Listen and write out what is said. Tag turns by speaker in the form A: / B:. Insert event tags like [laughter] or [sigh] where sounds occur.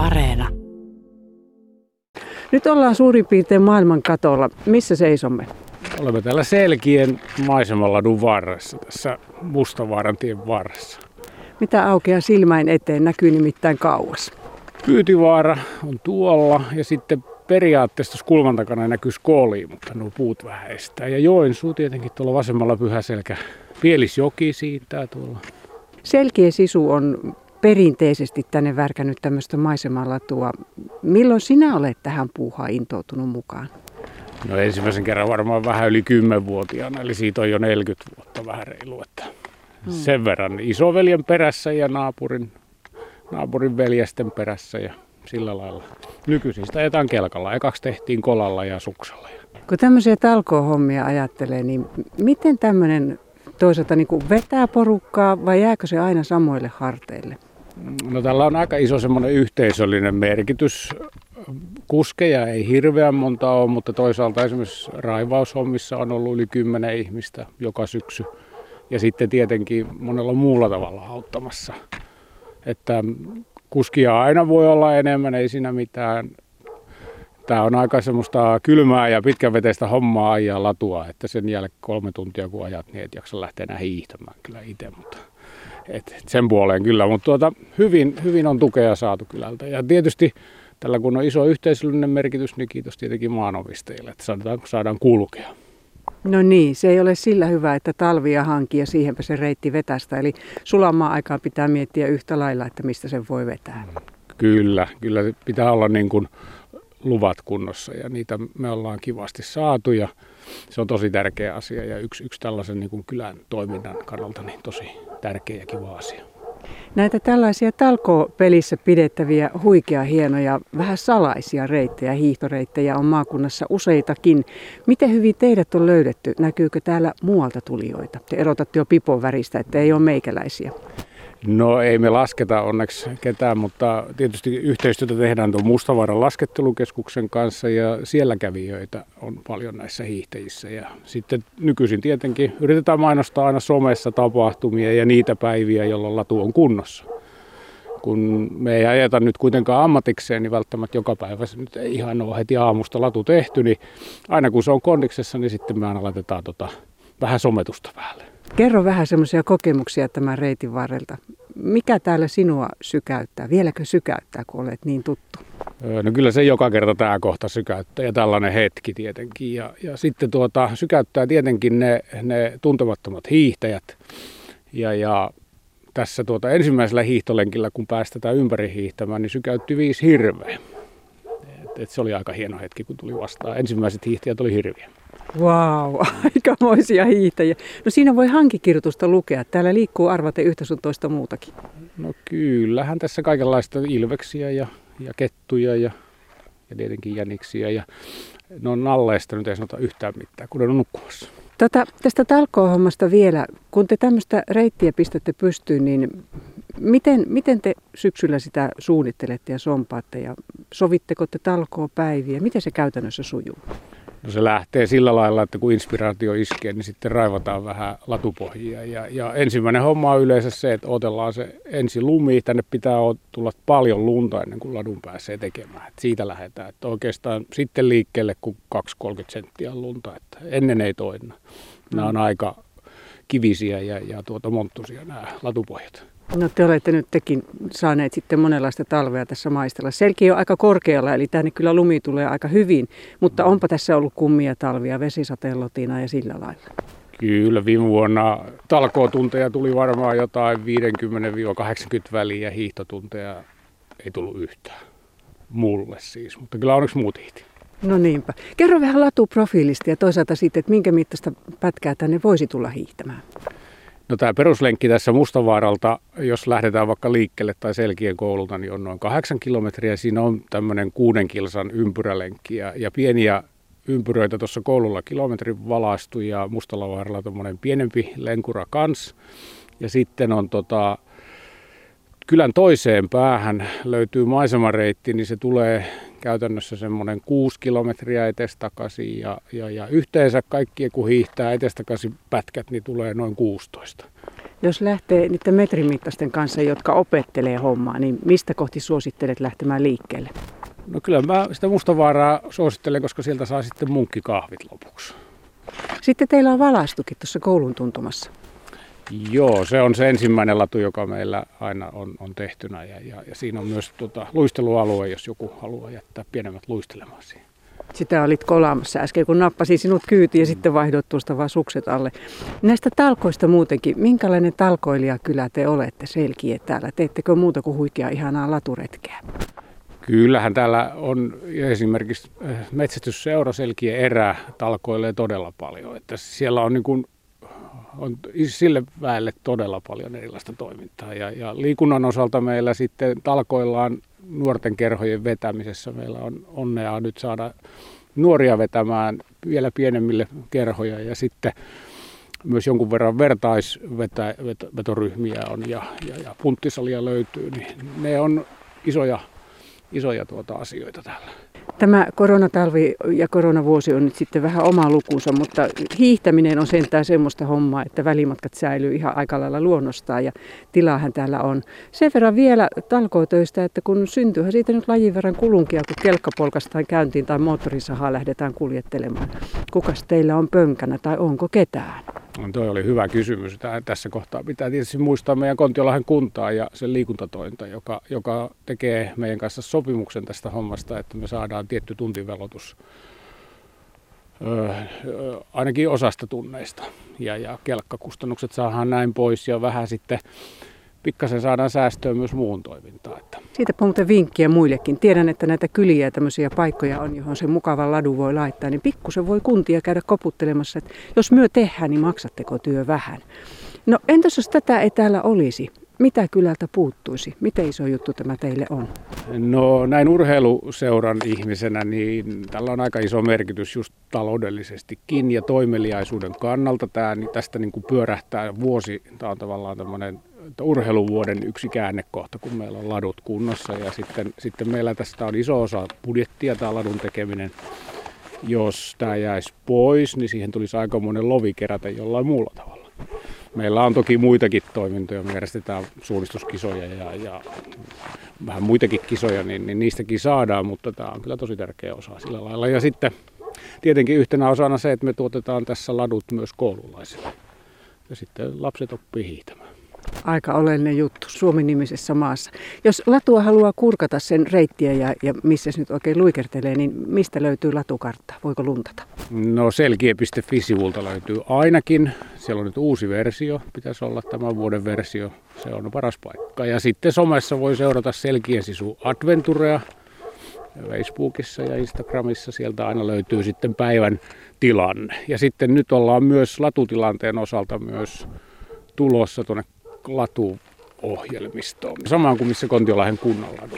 A: Areena.
B: Nyt ollaan suurin piirtein maailman katolla. Missä seisomme?
C: Olemme täällä Selkien maisemaladun varressa, tässä Mustavaaran tien varressa.
B: Mitä aukeaa silmäin eteen? Näkyy nimittäin kauas.
C: Pyytivaara on tuolla ja sitten periaatteessa tuossa kulman takana näkyy skoli, mutta nuo puut vähän estää. Ja Joensuu tietenkin tuolla vasemmalla Pyhäselkä. Pielisjoki siitä tuolla.
B: Selkeä sisu on perinteisesti tänne värkännyt tämmöistä maisemallatua. Milloin sinä olet tähän puuhaan intoutunut mukaan?
C: No ensimmäisen kerran varmaan vähän yli 10-vuotiaana, eli siitä on jo 40 vuotta vähän reilu. Että hmm. Sen verran isoveljen perässä ja naapurin, naapurin veljesten perässä ja sillä lailla. Nykyisin sitä ajetaan kelkalla. Ekaksi tehtiin kolalla ja suksalla.
B: Kun tämmöisiä talkoohommia ajattelee, niin miten tämmöinen toisaalta niin kuin vetää porukkaa vai jääkö se aina samoille harteille?
C: No tällä on aika iso semmoinen yhteisöllinen merkitys. Kuskeja ei hirveän monta ole, mutta toisaalta esimerkiksi raivaushommissa on ollut yli kymmenen ihmistä joka syksy. Ja sitten tietenkin monella muulla tavalla auttamassa. Että kuskia aina voi olla enemmän, ei siinä mitään. Tämä on aika semmoista kylmää ja pitkäveteistä hommaa ajaa latua, että sen jälkeen kolme tuntia kun ajat, niin et jaksa lähteä enää hiihtämään kyllä itse, mutta et sen puoleen kyllä, mutta tuota, hyvin, hyvin on tukea saatu kylältä. Ja tietysti tällä kun on iso yhteisöllinen merkitys, niin kiitos tietenkin maanomistajille, että saadaan, saadaan kulkea.
B: No niin, se ei ole sillä hyvä, että talvia hanki ja siihenpä se reitti vetästä. Eli sulamaa aikaa pitää miettiä yhtä lailla, että mistä sen voi vetää.
C: Kyllä, kyllä pitää olla niin kuin luvat kunnossa ja niitä me ollaan kivasti saatu ja se on tosi tärkeä asia ja yksi, yksi tällaisen niin kuin kylän toiminnan kannalta niin tosi tärkeä ja kiva asia.
B: Näitä tällaisia talkopelissä pidettäviä huikea hienoja, vähän salaisia reittejä, hiihtoreittejä on maakunnassa useitakin. Miten hyvin teidät on löydetty? Näkyykö täällä muualta tulijoita? Te erotatte jo pipon väristä, että ei ole meikäläisiä.
C: No ei me lasketa onneksi ketään, mutta tietysti yhteistyötä tehdään tuon Mustavaaran laskettelukeskuksen kanssa ja siellä kävijöitä on paljon näissä hiihtäjissä. Ja sitten nykyisin tietenkin yritetään mainostaa aina somessa tapahtumia ja niitä päiviä, jolloin latu on kunnossa. Kun me ei ajeta nyt kuitenkaan ammatikseen, niin välttämättä joka päivä se nyt ei ihan ole heti aamusta latu tehty, niin aina kun se on kondiksessa, niin sitten me aina laitetaan tota, vähän sometusta päälle.
B: Kerro vähän semmoisia kokemuksia tämän reitin varrelta. Mikä täällä sinua sykäyttää? Vieläkö sykäyttää, kun olet niin tuttu?
C: No kyllä se joka kerta tämä kohta sykäyttää ja tällainen hetki tietenkin. Ja, ja sitten tuota, sykäyttää tietenkin ne, ne tuntemattomat hiihtäjät. Ja, ja tässä tuota ensimmäisellä hiihtolenkillä, kun päästetään ympäri hiihtämään, niin sykäytti viisi hirveä. Et, et se oli aika hieno hetki, kun tuli vastaan. Ensimmäiset hiihtäjät oli hirviä.
B: Vau, wow, [laughs] aikamoisia hiihtäjiä. No siinä voi hankikirjoitusta lukea. Täällä liikkuu arvate yhtä sun toista muutakin.
C: No kyllähän tässä kaikenlaista ilveksiä ja, ja kettuja ja, ja tietenkin jäniksiä. Ja no nalleista nyt ei sanota yhtään mitään, kun on nukkumassa.
B: Tota, tästä talkoohommasta vielä. Kun te tämmöistä reittiä pistätte pystyyn, niin miten, miten te syksyllä sitä suunnittelette ja sompaatte ja sovitteko te talkoopäiviä? Miten se käytännössä sujuu?
C: No se lähtee sillä lailla, että kun inspiraatio iskee, niin sitten raivataan vähän latupohjia. Ja, ja ensimmäinen homma on yleensä se, että otellaan se ensi lumi. Tänne pitää tulla paljon lunta ennen kuin ladun pääsee tekemään. Et siitä lähdetään. Että oikeastaan sitten liikkeelle, kun 2-30 senttiä lunta. Että ennen ei toina. Nämä on aika kivisiä ja, ja tuota monttusia nämä latupohjat.
B: No te olette nyt tekin saaneet sitten monenlaista talvea tässä maistella. Selki on aika korkealla, eli tänne kyllä lumi tulee aika hyvin, mutta onpa tässä ollut kummia talvia, vesisateellotina ja sillä lailla.
C: Kyllä, viime vuonna talkootunteja tuli varmaan jotain 50-80 väliä ja hiihtotunteja ei tullut yhtään. Mulle siis, mutta kyllä onneksi muut hiihti.
B: No niinpä. Kerro vähän latuprofiilista ja toisaalta sitten, että minkä mittaista pätkää tänne voisi tulla hiihtämään.
C: No tämä peruslenkki tässä Mustavaaralta, jos lähdetään vaikka liikkeelle tai Selkien koululta, niin on noin kahdeksan kilometriä. Siinä on tämmöinen kuuden kilsan ympyrälenkki ja, ja pieniä ympyröitä tuossa koululla kilometrin valaistu ja Mustalavaaralla tämmöinen pienempi lenkura kans. Ja sitten on tota, kylän toiseen päähän löytyy maisemareitti, niin se tulee käytännössä semmoinen kuusi kilometriä etestakaisin ja, ja, ja yhteensä kaikki kun hiihtää etestakaisin pätkät, niin tulee noin 16.
B: Jos lähtee niiden metrimittaisten kanssa, jotka opettelee hommaa, niin mistä kohti suosittelet lähtemään liikkeelle?
C: No kyllä mä sitä Mustavaaraa suosittelen, koska sieltä saa sitten munkkikahvit lopuksi.
B: Sitten teillä on valaistukin tuossa koulun tuntumassa.
C: Joo, se on se ensimmäinen latu, joka meillä aina on, on tehtynä ja, ja, ja siinä on myös tota, luistelualue, jos joku haluaa jättää pienemmät luistelemaan siihen.
B: Sitä olit kolaamassa äsken, kun nappasin sinut kyytiin ja sitten vaihdot tuosta vaan sukset alle. Näistä talkoista muutenkin, minkälainen talkoilija kyllä te olette selkiä täällä? Teettekö muuta kuin huikea ihanaa laturetkeä?
C: Kyllähän täällä on esimerkiksi eh, metsästysseura selkiä erää talkoilee todella paljon. Että siellä on niin kuin on sille väelle todella paljon erilaista toimintaa. Ja, ja liikunnan osalta meillä sitten talkoillaan nuorten kerhojen vetämisessä. Meillä on onnea nyt saada nuoria vetämään vielä pienemmille kerhoja ja sitten myös jonkun verran vertaisvetoryhmiä on ja, ja, ja punttisalia löytyy, niin ne on isoja, isoja tuota asioita täällä.
B: Tämä koronatalvi ja koronavuosi on nyt sitten vähän oma lukunsa, mutta hiihtäminen on sentään semmoista hommaa, että välimatkat säilyy ihan aika lailla luonnostaan ja tilaahan täällä on. Sen verran vielä talkootöistä, että kun syntyyhän siitä nyt lajin verran kulunkia, kun kelkkapolkastaan käyntiin tai moottorisahaa lähdetään kuljettelemaan. Kukas teillä on pönkänä tai onko ketään?
C: No, toi oli hyvä kysymys. Tässä kohtaa pitää tietysti muistaa meidän Kontiolahden kuntaa ja sen liikuntatointa, joka, joka tekee meidän kanssa sopimuksen tästä hommasta, että me saadaan tietty tuntivelotus öö, ainakin osasta tunneista. Ja, ja kelkkakustannukset saadaan näin pois ja vähän sitten pikkasen saadaan säästöä myös muun toimintaan. Että.
B: Siitä muuten vinkkiä muillekin. Tiedän, että näitä kyliä ja tämmöisiä paikkoja on, johon se mukava ladu voi laittaa, niin pikkusen voi kuntia käydä koputtelemassa, että jos myö tehdään, niin maksatteko työ vähän. No entäs jos tätä ei täällä olisi? Mitä kylältä puuttuisi? Miten iso juttu tämä teille on?
C: No näin urheiluseuran ihmisenä, niin tällä on aika iso merkitys just taloudellisestikin ja toimeliaisuuden kannalta. Tämä, niin tästä niin kuin pyörähtää vuosi, tämä on tavallaan tämmöinen urheiluvuoden yksi käännekohta, kun meillä on ladut kunnossa. Ja sitten, sitten meillä tästä on iso osa budjettia tämä ladun tekeminen. Jos tämä jäisi pois, niin siihen tulisi aika monen lovi kerätä jollain muulla tavalla. Meillä on toki muitakin toimintoja, me järjestetään suunnistuskisoja ja, ja vähän muitakin kisoja, niin, niin niistäkin saadaan, mutta tämä on kyllä tosi tärkeä osa sillä lailla. Ja sitten tietenkin yhtenä osana se, että me tuotetaan tässä ladut myös koululaisille. Ja sitten lapset oppii hiihtämään
B: aika oleellinen juttu Suomi-nimisessä maassa. Jos latua haluaa kurkata sen reittiä ja, ja missä se nyt oikein luikertelee, niin mistä löytyy latukartta? Voiko luntata?
C: No selkie.fi-sivulta löytyy ainakin. Siellä on nyt uusi versio, pitäisi olla tämän vuoden versio. Se on paras paikka. Ja sitten somessa voi seurata Selkien sisu Adventurea. Facebookissa ja Instagramissa sieltä aina löytyy sitten päivän tilanne. Ja sitten nyt ollaan myös latutilanteen osalta myös tulossa tuonne latuohjelmistoon. Samaan kuin missä Kontiolahden kunnalla on.